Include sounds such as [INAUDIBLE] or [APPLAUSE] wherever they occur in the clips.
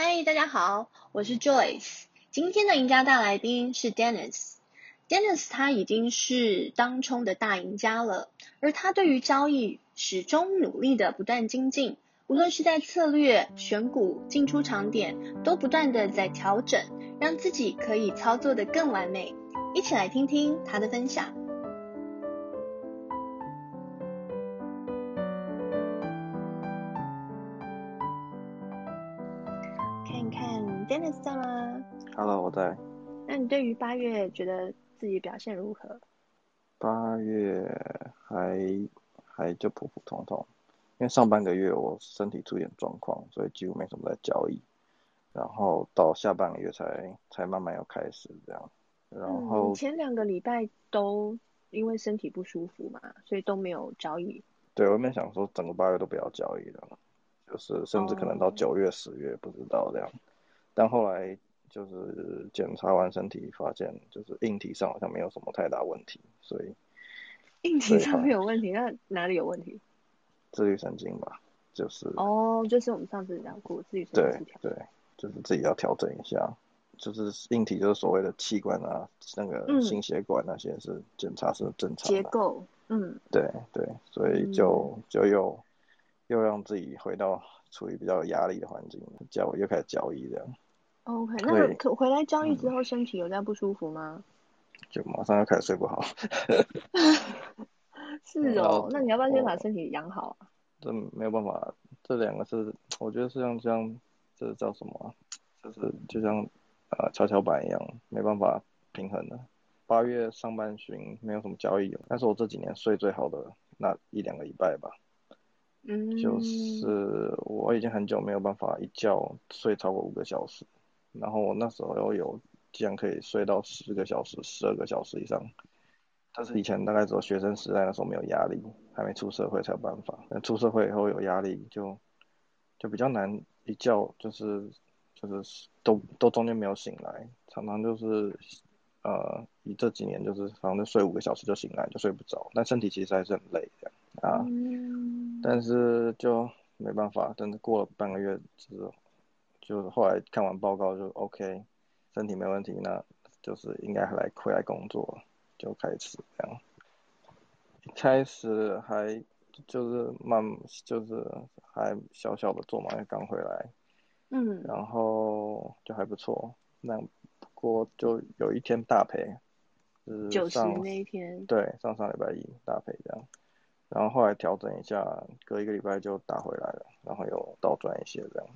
嗨，大家好，我是 Joyce。今天的赢家大来宾是 Dennis。Dennis 他已经是当冲的大赢家了，而他对于交易始终努力的不断精进，无论是在策略、选股、进出场点，都不断的在调整，让自己可以操作的更完美。一起来听听他的分享。Dennis 在吗？Hello，我在。那你对于八月觉得自己表现如何？八月还还就普普通通，因为上半个月我身体出现状况，所以几乎没什么在交易。然后到下半个月才才慢慢要开始这样。然后、嗯、前两个礼拜都因为身体不舒服嘛，所以都没有交易。对，我原本想说整个八月都不要交易了，就是甚至可能到九月、十月不知道这样。但后来就是检查完身体，发现就是硬体上好像没有什么太大问题，所以硬体上没有问题，那哪里有问题？自律神经吧，就是哦，就是我们上次讲过自律神经对对，就是自己要调整一下，就是硬体就是所谓的器官啊，那个心血管那些是检查是正常的。结构，嗯，对对，所以就就又又让自己回到处于比较有压力的环境，交又开始交易这样。OK，那可回来交易之后，身体有在不舒服吗？就马上要开始睡不好。[LAUGHS] [LAUGHS] 是哦，那你要不要先把身体养好啊？这没有办法，这两个是我觉得是像这样，这叫什么？就是就像呃跷跷板一样，没办法平衡的。八月上半旬没有什么交易，但是我这几年睡最好的那一两个礼拜吧。嗯，就是我已经很久没有办法一觉睡超过五个小时。然后我那时候有有，竟然可以睡到十个小时、十二个小时以上。但是以前大概只有学生时代的时候没有压力，还没出社会才有办法。但出社会以后有压力就，就就比较难一觉就是就是都都中间没有醒来，常常就是呃，以这几年就是反正就睡五个小时就醒来，就睡不着。但身体其实还是很累的啊。嗯。但是就没办法，但是过了半个月之后。就是后来看完报告就 OK，身体没问题，那就是应该来回来工作，就开始这样。一开始还就是慢，就是还小小的做嘛，刚回来，嗯，然后就还不错。那不过就有一天大赔，就是上那一天，对，上上礼拜一大赔这样。然后后来调整一下，隔一个礼拜就打回来了，然后又倒赚一些这样。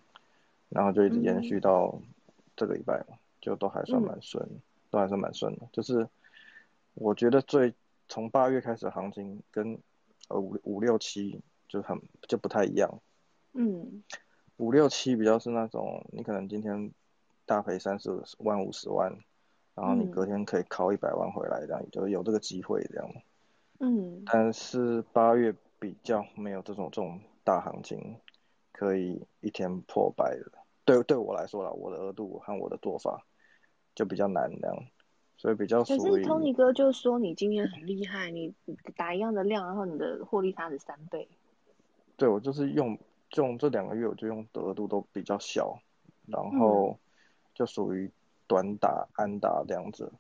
然后就一直延续到这个礼拜嘛，就都还算蛮顺，嗯、都还算蛮顺的。就是我觉得最从八月开始的行情跟呃五五六七就很就不太一样。嗯，五六七比较是那种你可能今天大赔三十万五十万，然后你隔天可以靠一百万回来，这样就有这个机会这样。嗯，但是八月比较没有这种这种大行情，可以一天破百的。对，对我来说啦，我的额度和我的做法就比较难这样，所以比较属于。可是 Tony 哥就说你今天很厉害，你打一样的量，然后你的获利差是三倍。对，我就是用用这两个月，我就用的额度都比较小，然后就属于短打、安打这样子。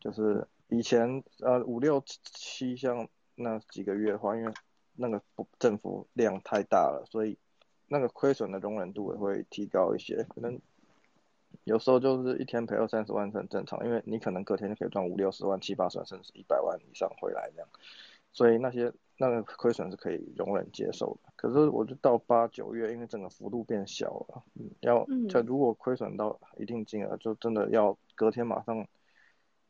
就是以前呃五六七像那几个月的话，因为那个振幅量太大了，所以。那个亏损的容忍度也会提高一些，可能有时候就是一天赔二三十万是很正常，因为你可能隔天就可以赚五六十万、七八十万，甚至一百万以上回来这样，所以那些那个亏损是可以容忍接受的。可是我就到八九月，因为整个幅度变小了，嗯，要就如果亏损到一定金额，就真的要隔天马上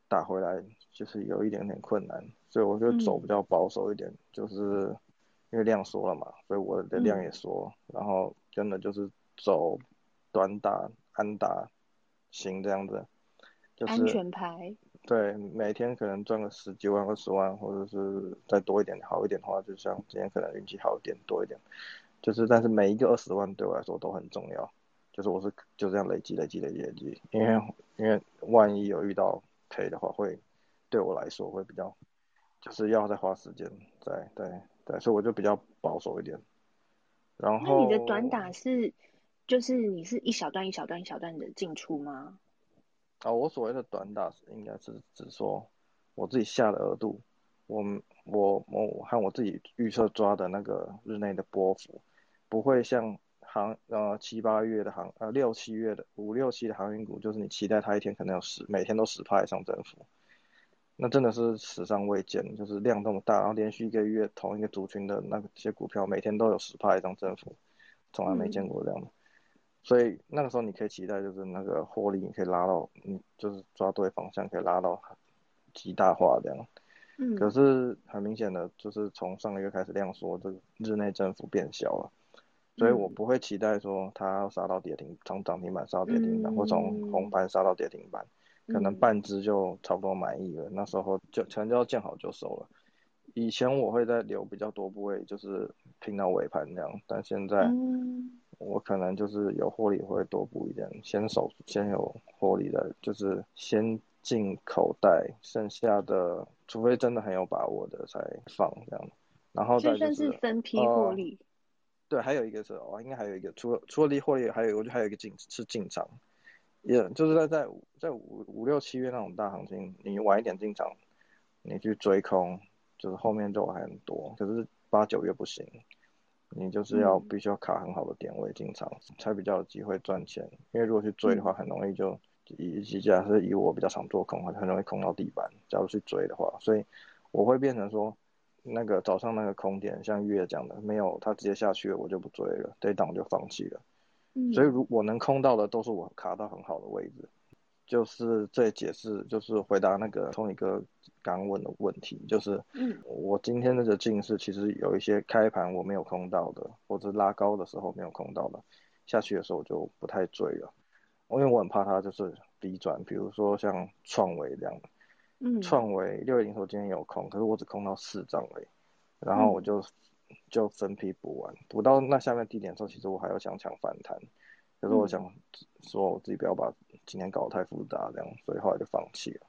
打回来，就是有一点点困难，所以我就走比较保守一点，就是。因为量缩了嘛，所以我的量也缩，嗯、然后真的就是走短打、安打型这样子，就是安全牌。对，每天可能赚个十几万、二十万，或者是再多一点、好一点的话，就像今天可能运气好一点、多一点，就是但是每一个二十万对我来说都很重要，就是我是就这样累积、累积、累积、累积，因为因为万一有遇到赔的话，会对我来说会比较，就是要再花时间再对。对，所以我就比较保守一点。然后，那你的短打是就是你是一小段一小段一小段的进出吗？啊，我所谓的短打应该是指说我自己下的额度，我我我和我自己预测抓的那个日内的波幅，不会像航呃七八月的航呃六七月的五六七的航运股，就是你期待它一天可能有十每天都十趴以上增幅，那真的是史上未见，就是量这么大，然后连续一个月同一个族群的那些股票每天都有十趴以上增幅，从来没见过这样的。嗯所以那个时候你可以期待，就是那个获利，你可以拉到，你就是抓对方向，可以拉到极大化这样。嗯。可是很明显的，就是从上个月开始量缩，这个日内增幅变小了。所以我不会期待说它要杀到跌停，从涨停板杀到跌停板，或从红盘杀到跌停板，可能半只就差不多满意了。那时候就成交见好就收了。以前我会在留比较多部位，就是拼到尾盘这样，但现在。我可能就是有获利会多补一点，先手先有获利的，就是先进口袋，剩下的除非真的很有把握的才放这样。然后再就是分批获利、呃。对，还有一个是哦，应该还有一个，除了除了利获利，还有我觉得还有一个进是进场，也、yeah, 就是在在在五五六七月那种大行情，你晚一点进场，你去追空，就是后面就还很多，可是八九月不行。你就是要必须要卡很好的点位进场，嗯，才比较有机会赚钱。因为如果去追的话，很容易就以以假设以我比较常做空，很容易空到地板。假如去追的话，所以我会变成说，那个早上那个空点，像月讲的，没有它直接下去了，我就不追了，这一档就放弃了。嗯，所以如我能空到的，都是我卡到很好的位置。就是这解释，就是回答那个聪宇哥刚问的问题，就是，嗯，我今天那个近视其实有一些开盘我没有空到的，或者拉高的时候没有空到的，下去的时候我就不太追了，因为我很怕它就是低转，比如说像创维这样。的，嗯，创维六月零头今天有空，可是我只空到四张而已，然后我就就分批补完，补到那下面低点的时候，其实我还要想抢反弹。可是我想说，我自己不要把今天搞得太复杂，这样，所以后来就放弃了。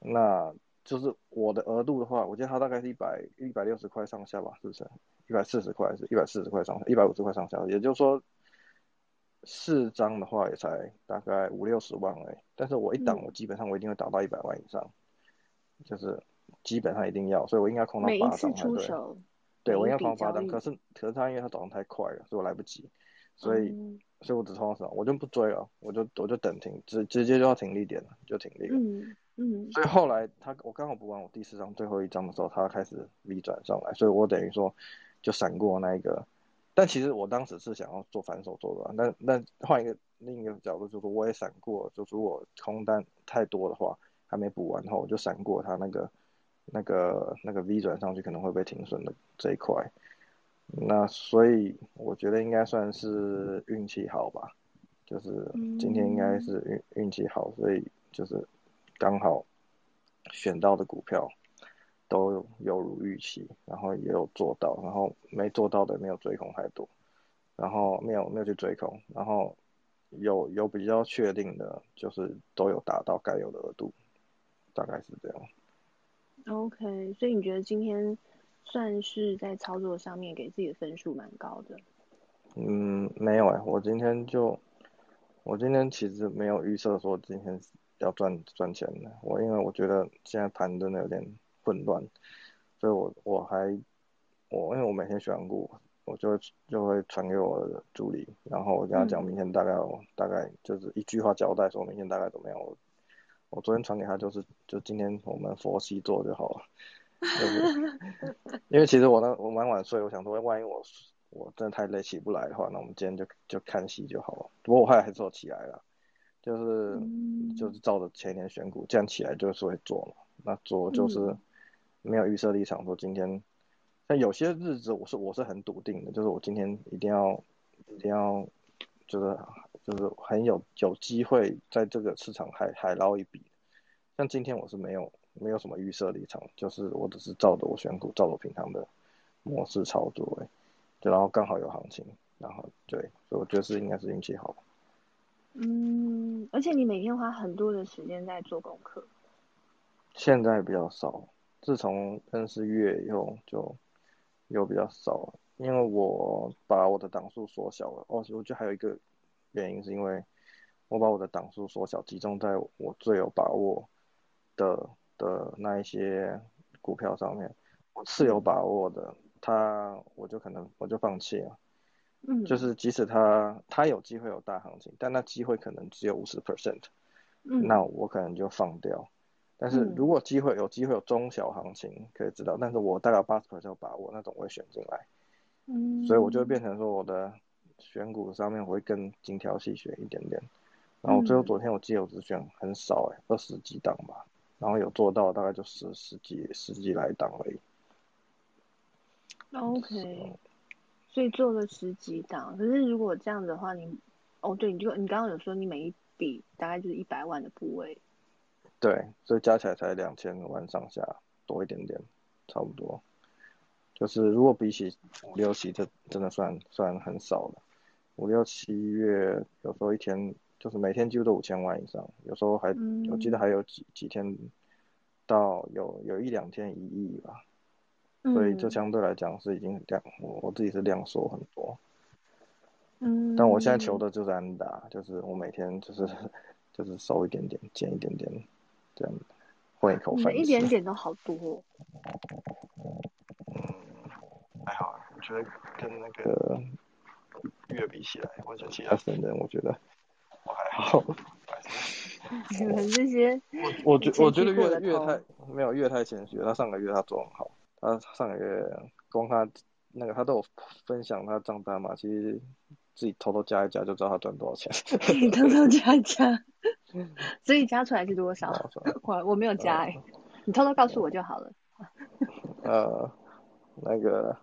那就是我的额度的话，我觉得它大概是一百一百六十块上下吧，是不是？一百四十块还是一百四十块上下，一百五十块上下。也就是说，四张的话也才大概五六十万哎。但是我一档，我基本上我一定会打到一百万以上，嗯，就是基本上一定要，所以我应该空到八张才对。对，我应该空到八张，可是可是他因为它涨得太快了，所以我来不及，所以。嗯所以我只冲到手，我就不追了，我就我就等停，直直接就要停利点了，就停利了。嗯嗯。所以后来他我刚好补完我第四张最后一张的时候，他开始 V 转上来，所以我等于说就闪过那一个。但其实我当时是想要做反手做的，那那换一个另一个角度，就是我也闪过，就是如果空单太多的话，还没补完后，我就闪过他那个那个那个 V 转上去可能会被停损的这一块。那所以我觉得应该算是运气好吧，就是今天应该是运运气好，所以就是刚好选到的股票都有如预期，然后也有做到，然后没做到的没有追空太多，然后没有没有去追空，然后有有比较确定的，就是都有达到该有的额度，大概是这样。OK，所以你觉得今天？算是在操作上面给自己的分数蛮高的。嗯，没有哎、欸，我今天就，我今天其实没有预设说今天要赚赚钱的。我因为我觉得现在盘真的有点混乱，所以我我还我因为我每天选股，我就就会传给我的助理，然后我跟他讲明天大概、嗯、大概就是一句话交代说明天大概怎么样。我我昨天传给他就是就今天我们佛系做就好了。就是，[LAUGHS] 因为其实我那我蛮晚睡，我想说，万一我我真的太累起不来的话，那我们今天就就看戏就好了。不过我后来还是起来了，就是就是照着前一天选股这样起来就是会做嘛。那做就是没有预设立场说今天，但有些日子我是我是很笃定的，就是我今天一定要一定要就是就是很有有机会在这个市场海海捞一笔。像今天我是没有。没有什么预设立场，就是我只是照着我选股，照着我平常的模式操作，哎，就然后刚好有行情，然后对，所以我觉得是应该是运气好。嗯，而且你每天花很多的时间在做功课。现在比较少，自从认识月以后就又比较少，因为我把我的档数缩小了。哦，我觉得还有一个原因是因为我把我的档数缩小，集中在我最有把握的的那一些股票上面。我是有把握的，它我就可能我就放弃了。嗯，就是即使它它有机会有大行情，但那机会可能只有五十 percent，嗯，那我可能就放掉。但是如果机会有机会有中小行情可以知道，但是我大概八十 percent 把握那种我会选进来。嗯，所以我就会变成说我的选股上面我会更精挑细选一点点。然后最后昨天我记得我只选很少哎、欸，二十几档吧，然后有做到大概就十十几十几来档而已。OK。所以做了十几档，可是如果这样子的话你，你哦对，你就你刚刚有说你每一笔大概就是一百万的部位，对，所以加起来才两千万上下多一点点，差不多。就是如果比起五六七，这真的算算很少了。五六七月有时候一天就是每天几乎都五千万以上，有时候还、嗯、我记得还有几几天到有有一两天一亿吧。所以，就相对来讲是已经量，我我自己是量缩很多。嗯。但我现在求的就是安打，就是我每天就是 [LAUGHS] 就是收一点点，减一点点，这样混一口饭。每一点点都好多。觉得跟那个月比起来，或者其他神人，我觉得我还好。你们这些，我我觉我觉得月月太没有月太谦虚，他上个月他做很好。他上个月光他那个他都有分享他账单嘛，其实自己偷偷加一加就知道他赚多少钱。[LAUGHS] 你偷偷加一加，[LAUGHS] 所以加出来是多少？我我没有加哎、欸，你偷偷告诉我就好了。呃，那个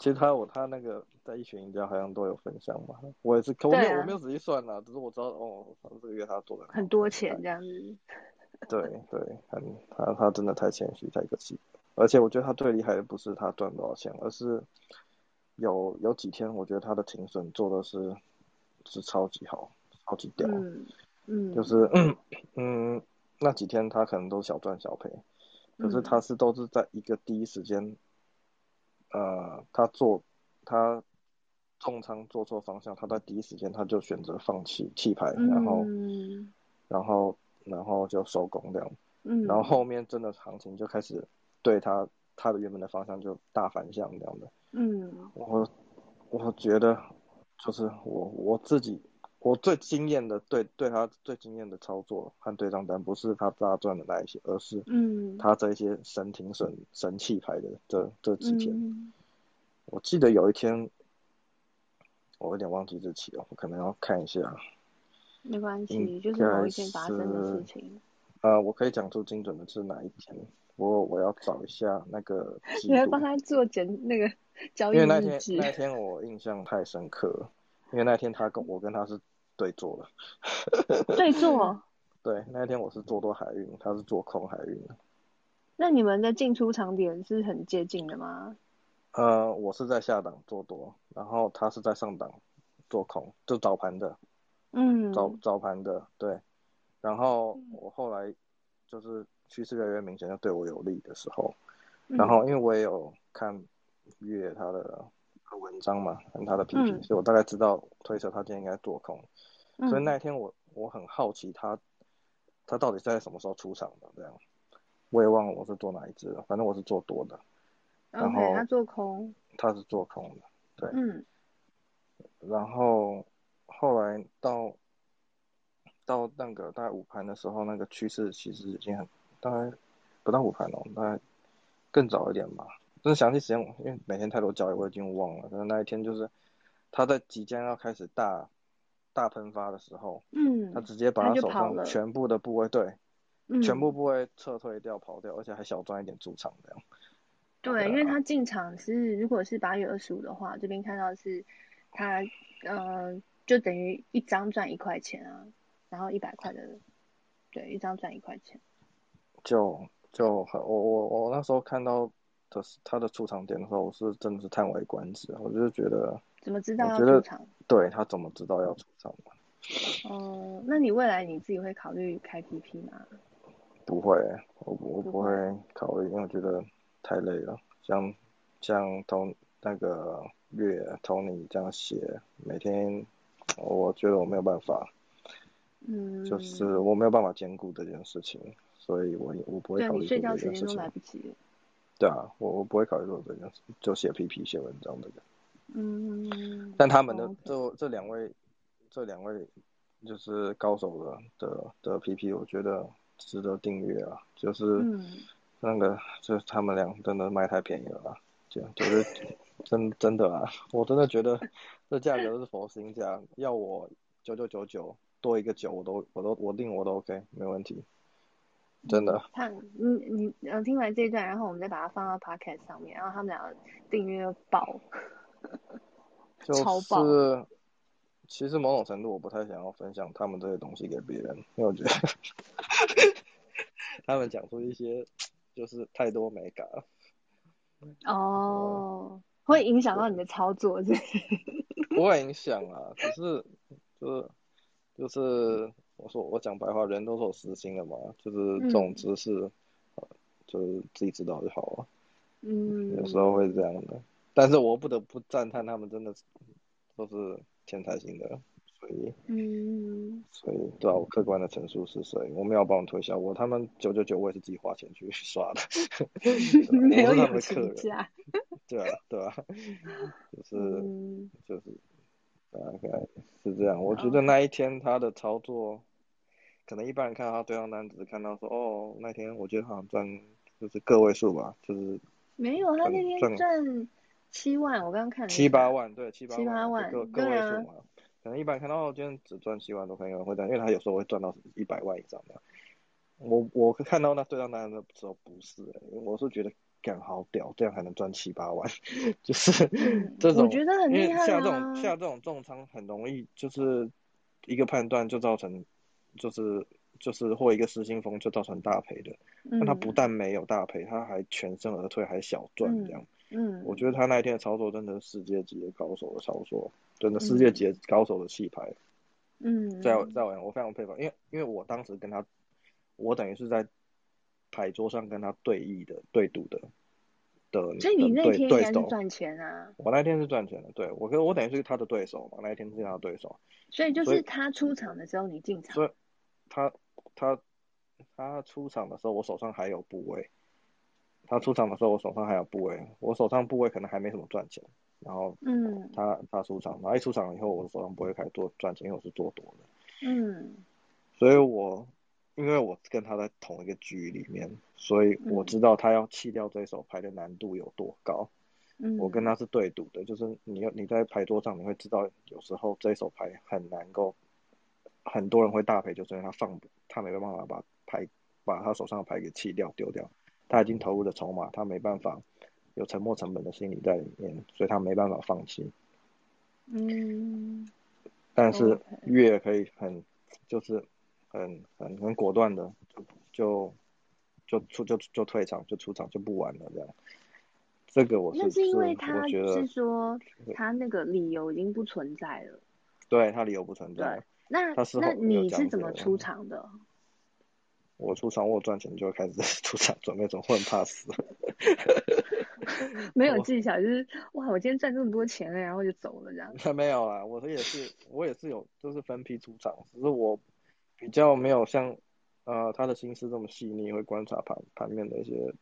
其实他我他那个在一群人家好像都有分享嘛，我也是，我没有、啊、我没有仔细算啦，只是我知道哦，反正这个月他做的很多钱这样子。对对，很他他真的太谦虚太可惜。而且我觉得他最厉害的不是他赚多少钱，而是有有几天我觉得他的停损做的是是超级好，超级屌。嗯，嗯就是嗯，嗯那几天他可能都小赚小赔，可是他是都是在一个第一时间，嗯、呃，他做他重仓做错方向，他在第一时间他就选择放弃弃牌，然后、嗯、然后然后就收工这样，嗯，然后后面真的行情就开始。对他，他的原本的方向就大反向这样的。嗯，我我觉得就是我我自己我最惊艳的对对他最惊艳的操作和对账单不是他大赚的那一些，而是嗯他这一些神停损神器牌的这这几天。嗯，我记得有一天我有点忘记日期了，我可能要看一下。没关系，就是某一天发生的事情。呃，我可以讲出精准的是哪一天。我我要找一下那个，你要帮他做简那个交易日。因为那天那天我印象太深刻了，因为那天他跟我跟他是对做的。对做？对，那天我是做多海运，他是做空海运。那你们的进出场点是很接近的吗？呃，我是在下档做多，然后他是在上档做空，就早盘的。嗯。早早盘的，对。然后我后来就是。趋势越来越明显，要对我有利的时候，嗯、然后因为我也有看月他的文章嘛，跟他的批评，嗯、所以我大概知道推测他今天应该做空，嗯、所以那一天我我很好奇他他到底在什么时候出场的这样，我也忘了我是做哪一只了，反正我是做多的，然后他做空，他是做空的，对，嗯，然后后来到到那个大概午盘的时候，那个趋势其实已经很。大概不到午盘哦，大概更早一点吧。但是详细时间，因为每天太多交易，我已经忘了。可是那一天就是他在即将要开始大大喷发的时候，嗯，他直接把他手上全部的部位，对，嗯、全部部位撤退掉跑掉，而且还小赚一点主场这样。对，因为他进场是如果是八月二十五的话，这边看到是他呃就等于一张赚一块钱啊，然后一百块的，对，一张赚一块钱。就就很我我我那时候看到的是他的出场点的时候，我是真的是叹为观止。我就是觉得怎么知道要出场？对，他怎么知道要出场？哦、呃，那你未来你自己会考虑开 PP 吗？不会，我我不会考虑，因为我觉得太累了。像像同那个月 Tony 这样写，每天我觉得我没有办法，嗯，就是我没有办法兼顾这件事情，所以我我不会考虑这件事情。对，你睡觉时间都来不及。对啊，我我不会考虑做这件事，就写 PP 写文章这个。嗯，但他们的.这这两位这两位就是高手的的的 PP，我觉得值得订阅啊，就是那个、嗯、就是他们俩真的卖太便宜了啊，就就是 [LAUGHS] 真真的啊，我真的觉得这价格是佛心价，要我九九九九多一个九我都我都我定我都 OK 没问题，真的。看，你你嗯听完这一段，然后我们再把它放到 Podcast 上面，然后他们俩订阅爆。[LAUGHS] 就是，其实某种程度我不太想要分享他们这些东西给别人，因为我觉得 [LAUGHS] 他们讲出一些就是太多美感了。哦，会影响到你的操作是？[LAUGHS] 不会影响啊，只是就是就是我说我讲白话，人都是有私心的嘛，就是这种知识，嗯、就是自己知道就好了。嗯，有时候会这样的。但是我不得不赞叹他们真的都是天才型的，所以，嗯，所以对啊，我客观的陈述是，所以我没有帮我推销我，他们九九九我也是自己花钱去 [LAUGHS] 刷的，[LAUGHS] 没有他们的客人，对啊，对啊，[LAUGHS] 就是、嗯、就是大概是这样。我觉得那一天他的操作，可能一般人看到他对账单只是看到说，哦，那天我觉得好像赚就是个位数吧，就是没有他那天赚。七万，我刚刚看了七八万，对，七八万，七八万个个位数嘛，啊、可能一般人看到今天只赚七万多，可能有人会这样，因为他有时候会赚到一百万以上的。我我看到那对账单的时候不是、欸，我是觉得干好屌，这样还能赚七八万，就是、嗯、这种，我觉得很厉害啊。像这种像这种重仓很容易，就是一个判断就造成，就是就是或一个失心疯就造成大赔的。那、嗯、他不但没有大赔，他还全身而退，还小赚这样。嗯嗯，我觉得他那一天的操作真的是世界级的高手的操作，真的世界级高手的气牌。嗯，在在我我非常佩服，因为因为我当时跟他，我等于是在牌桌上跟他对弈的对赌的的。所以你那天应该是赚钱啊？我那天是赚钱的，对我跟我等于是他的对手嘛，那一天是他的对手。所以就是他出场的时候你进场。所以他他他出场的时候我手上还有部位。他出场的时候，我手上还有部位，我手上部位可能还没什么赚钱，然后，嗯，他他出场，然后一出场以后，我的手上不会开始做赚钱，因为我是做多的，嗯，所以我因为我跟他在同一个局里面，所以我知道他要弃掉这手牌的难度有多高，嗯，我跟他是对赌的，就是你要你在牌桌上你会知道，有时候这手牌很难够，很多人会大赔，就是因为他放他没办法把牌把他手上的牌给弃掉丢掉。他已经投入了筹码，他没办法有沉没成本的心理在里面，所以他没办法放弃。嗯，但是月可以很就是很很很果断的就就就出就就退场就出场就不玩了这样。这个我是是因为他是说他那个理由已经不存在了。对，他理由不存在。那那你是怎么出场的？我出场，我赚钱就会开始 [LAUGHS] 出场，准备走，我很怕死。[LAUGHS] [LAUGHS] 没有技巧，就是哇，我今天赚这么多钱了，然后就走了这样。没有啊，我这也是，我也是有，就是分批出场，只是我比较没有像呃他的心思这么细腻，会观察盘盘面的一些。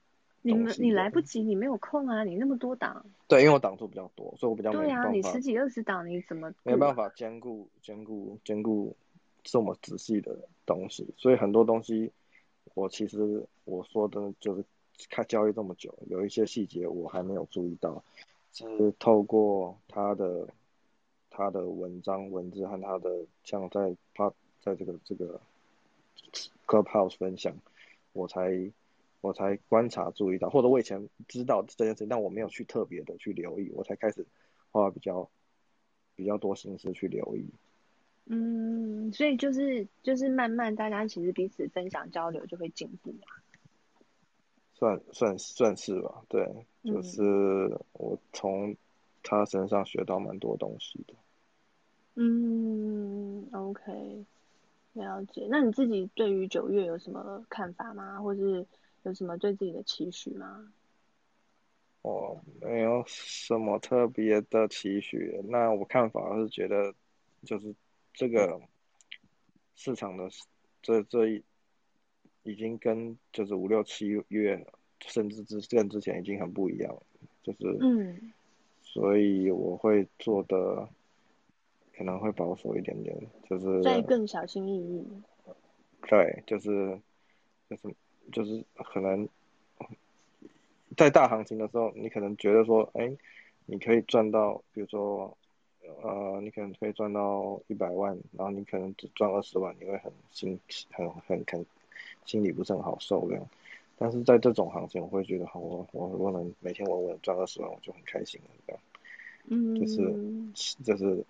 你们你来不及，你没有空啊，你那么多档。对，因为我档数比较多，所以我比较没办法。对啊，你十几二十档，你怎么没办法兼顾兼顾兼顾这么仔细的东西？所以很多东西。我其实我说的就是看交易这么久，有一些细节我还没有注意到，是透过他的他的文章文字和他的像在他在这个这个 Clubhouse 分享，我才我才观察注意到，或者我以前知道这件事情，但我没有去特别的去留意，我才开始花比较比较多心思去留意。嗯，所以就是就是慢慢大家其实彼此分享交流就会进步嘛。算算算是吧，对，就是我从他身上学到蛮多东西的。嗯，OK，了解。那你自己对于九月有什么看法吗？或是有什么对自己的期许吗？我没有什么特别的期许。那我看法是觉得，就是这个市场的这这一已经跟就是五六七月，甚至之跟之前已经很不一样了。就是嗯，所以我会做的可能会保守一点点，就是再更小心翼翼。对，就是就是就是可能。在大行情的时候，你可能觉得说，哎，你可以赚到，比如说，呃，你可能可以赚到一百万，然后你可能只赚二十万，你会很心很很很心里不是很好受这样。但是在这种行情，我会觉得，好，我我我能每天稳稳赚二十万，我就很开心了这样。嗯，就是就是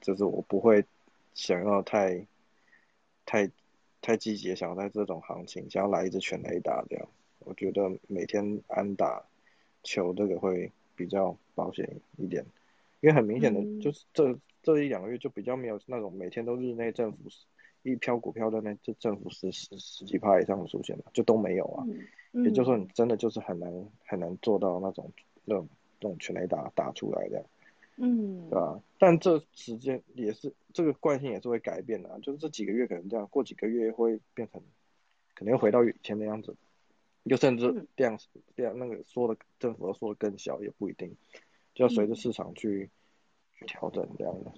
就是我不会想要太太太积极，想要在这种行情想要来一支全垒打这样。我觉得每天安打球这个会比较保险一点，因为很明显的就是这、嗯、这一两个月就比较没有那种每天都日内政府一飘股票的那就政府十十十几趴以上的出现了，就都没有啊。嗯、也就是说，你真的就是很难很难做到那种那种那种全垒打打出来的，嗯，对吧？但这时间也是这个惯性也是会改变的，就是这几个月可能这样，过几个月会变成，可能又回到以前的样子。就甚至量量那个说的政府说的更小也不一定，就要随着市场去、嗯、去调整这样的。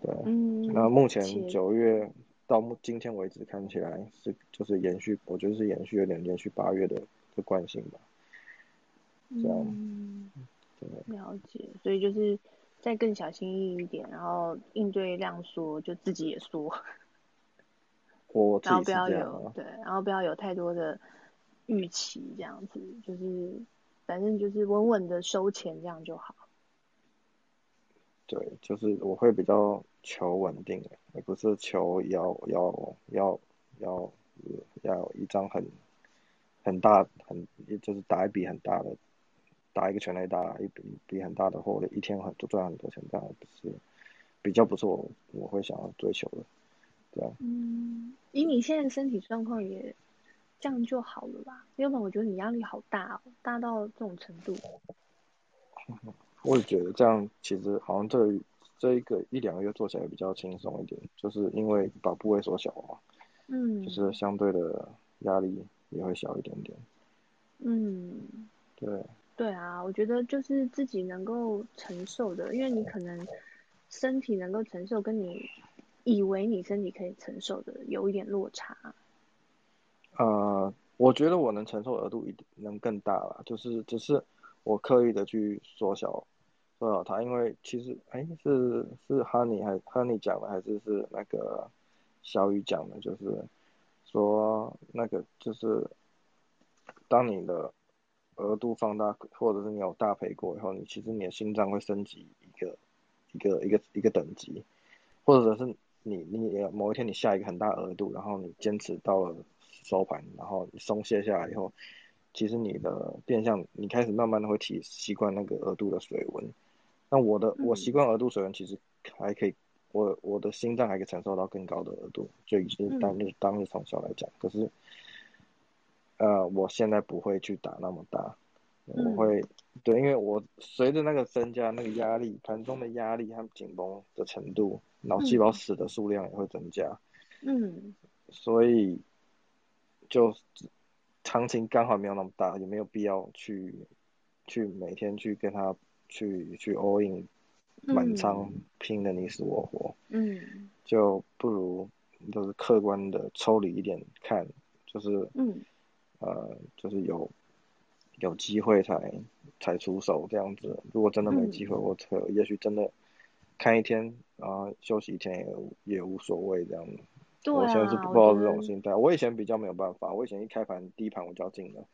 对，嗯、那目前九月到目今天为止看起来是就是延续，我觉得是延续有点延续八月的的惯性吧。这样，嗯、对，了解，所以就是再更小心翼翼一点，然后应对量缩就自己也缩。[LAUGHS] 我然后不要有对，然后不要有太多的。预期这样子，就是反正就是稳稳的收钱，这样就好。对，就是我会比较求稳定，而不是求要要要要要一张很很大很就是打一笔很大的，打一个全垒打一笔笔很大的货，一天很多赚很多钱，这样不是比较不是我我会想要追求的，对啊。嗯，以你现在身体状况也。这样就好了吧？要不然我觉得你压力好大哦，大到这种程度。[LAUGHS] 我也觉得这样，其实好像这这一个一两个月做起来比较轻松一点，就是因为把部位缩小了嘛，嗯，就是相对的压力也会小一点点。嗯，对。我觉得就是自己能够承受的，因为你可能身体能够承受，跟你以为你身体可以承受的有一点落差。呃，我觉得我能承受额度一定能更大了，就是只是我刻意的去缩小缩小它，因为其实哎是是 Honey 还 Honey 讲的还是是那个小雨讲的，就是说那个就是当你的额度放大，或者是你有大赔过以后，你其实你的心脏会升级一个一个一个一个等级，或者是你你某一天你下一个很大额度，然后你坚持到了。收盘，然后你松懈下来以后，其实你的变相，你开始慢慢的会体习惯那个额度的水温。那我的我习惯额度水温，其实还可以，我我的心脏还可以承受到更高的额度，就已经当日当日从小来讲。可是，呃，我现在不会去打那么大，我会对，因为我随着那个增加，那个压力盘中的压力和紧绷的程度，脑细胞死的数量也会增加。嗯，所以。就行情刚好没有那么大，也没有必要去去每天去跟他去去 all in 满仓拼的你死我活，嗯，就不如就是客观的抽离一点看，就是嗯呃就是有有机会才才出手这样子，如果真的没机会，我可也许真的看一天，然后休息一天也也无所谓这样子。对啊，我现在是不抱这种心态。我，我以前比较没有办法，我以前一开盘第一盘我就要进了，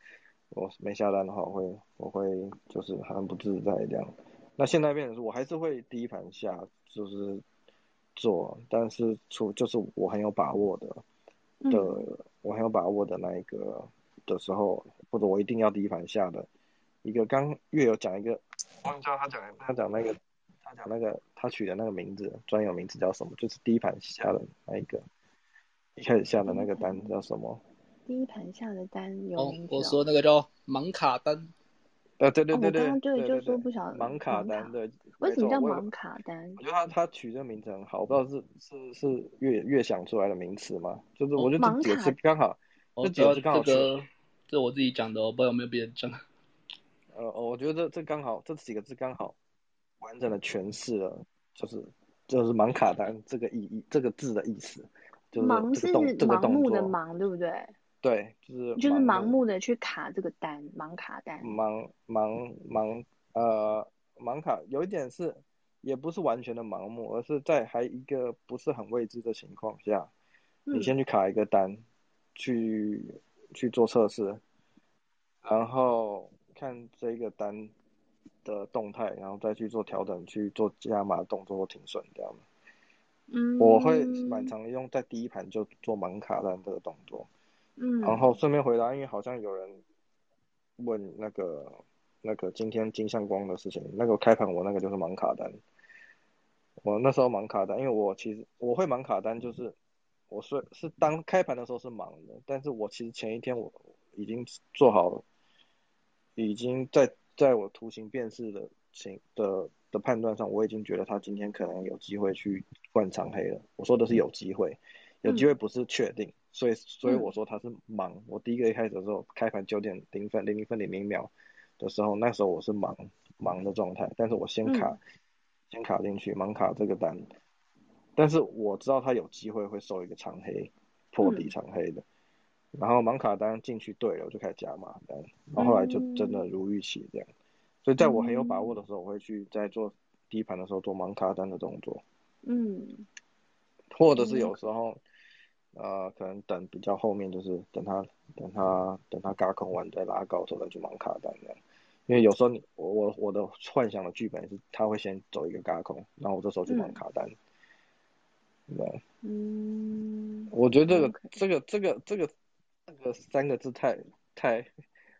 我没下单的话，我会我会就是很不自在这样。那现在变成是我还是会第一盘下，就是做，但是出就是我很有把握的的，嗯、我很有把握的那一个的时候，或者我一定要第一盘下的一个。刚月有讲一个，我忘记他讲他讲那个他讲那个他取的那个名字专有名字叫什么？就是第一盘下的那一个。一开始下的那个单叫什么？第一盘下的单有名字、哦哦、我说那个叫盲卡单。呃，对对对对，哦、我刚刚对就说不晓得盲卡单，对，为什么叫盲卡单？我觉得他他取这个名字很好，我不知道是是是越越想出来的名词吗？就是我觉得这几个字刚好，哦、这解释刚好。这个这我自己讲的，我不知道有没有别人讲。[LAUGHS] 呃，我觉得这这刚好这几个字刚好完整的诠释了，就是就是盲卡单这个意义，这个字的意思。就是、盲是盲目的盲，对不对？对，就是就是盲目的去卡这个单，盲卡单。盲盲盲呃，盲卡有一点是，也不是完全的盲目，而是在还一个不是很未知的情况下，嗯、你先去卡一个单，去去做测试，然后看这个单的动态，然后再去做调整，去做加码动作或停损这样。嗯，我会蛮常用在第一盘就做盲卡单这个动作。嗯，然后顺便回答，因为好像有人问那个那个今天金相光的事情，那个开盘我那个就是盲卡单。我那时候盲卡单，因为我其实我会盲卡单，就是我是是当开盘的时候是忙的，但是我其实前一天我已经做好了，已经在在我图形辨识的情的的判断上，我已经觉得他今天可能有机会去换长黑了。我说的是有机会，有机会不是确定。嗯所以，所以我说他是忙。嗯、我第一个一开始的时候，开盘九点零分零零分零零秒的时候，那时候我是忙忙的状态，但是我先卡，嗯、先卡进去盲卡这个单，但是我知道他有机会会收一个长黑，破底长黑的，嗯、然后盲卡单进去对了，我就开始加码单，然后后来就真的如预期这样。所以在我很有把握的时候，我会去在做低盘的时候做盲卡单的动作，嗯，或者是有时候。呃，可能等比较后面，就是等他等他等他嘎空完再拉高之后再去盲卡单这样，因为有时候你我我我的幻想的剧本是他会先走一个嘎空，然后我这时候去盲卡单，嗯、对，嗯，我觉得这个、嗯、这个这个这个这个三个字太太，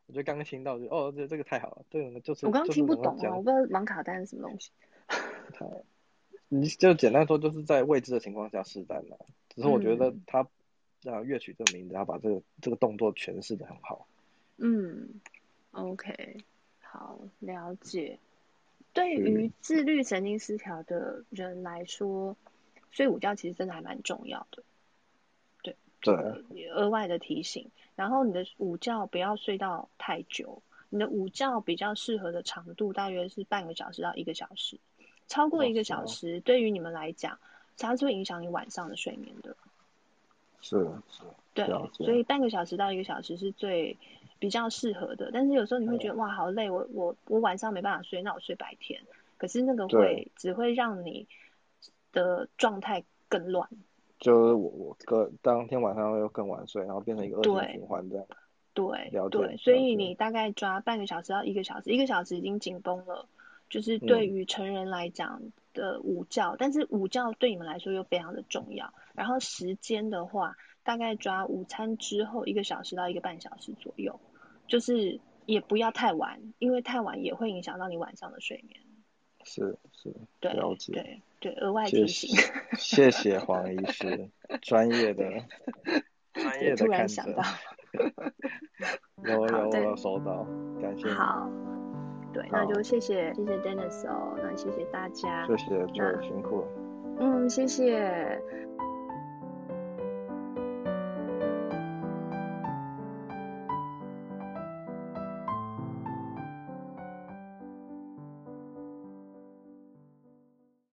我觉得刚刚听到就哦这这个太好了，这个就是我刚刚听不懂啊，我不知道盲卡单是什么东西，[LAUGHS] 太，你就简单说就是在未知的情况下试单了。只是我觉得他啊，乐曲这个名字，他把这个这个动作诠释的很好。嗯，OK，好，了解。对于自律神经失调的人来说，睡午觉其实真的还蛮重要的。对对，额外的提醒。然后你的午觉不要睡到太久，你的午觉比较适合的长度大约是半个小时到一个小时。超过一个小时，对于你们来讲。它是会影响你晚上的睡眠的，是是，对，所以半个小时到一个小时是最比较适合的。但是有时候你会觉得、嗯、哇好累，我我我晚上没办法睡，那我睡白天。可是那个会只会让你的状态更乱。就是我我个当天晚上又更晚睡，然后变成一个恶性循环这样。对对，对，所以你大概抓半个小时到一个小时，一个小时已经紧绷了。就是对于成人来讲的午觉，嗯、但是午觉对你们来说又非常的重要。然后时间的话，大概抓午餐之后一个小时到一个半小时左右，就是也不要太晚，因为太晚也会影响到你晚上的睡眠。是是，对了解，对对，额外提醒。谢谢，黄医师，专业的 [LAUGHS] 专业的看着。突然想到，[LAUGHS] 有有有收到，感谢。好。对，那就谢谢谢谢 Dennis 哦，那谢谢大家，谢谢，就辛苦了。嗯，谢谢。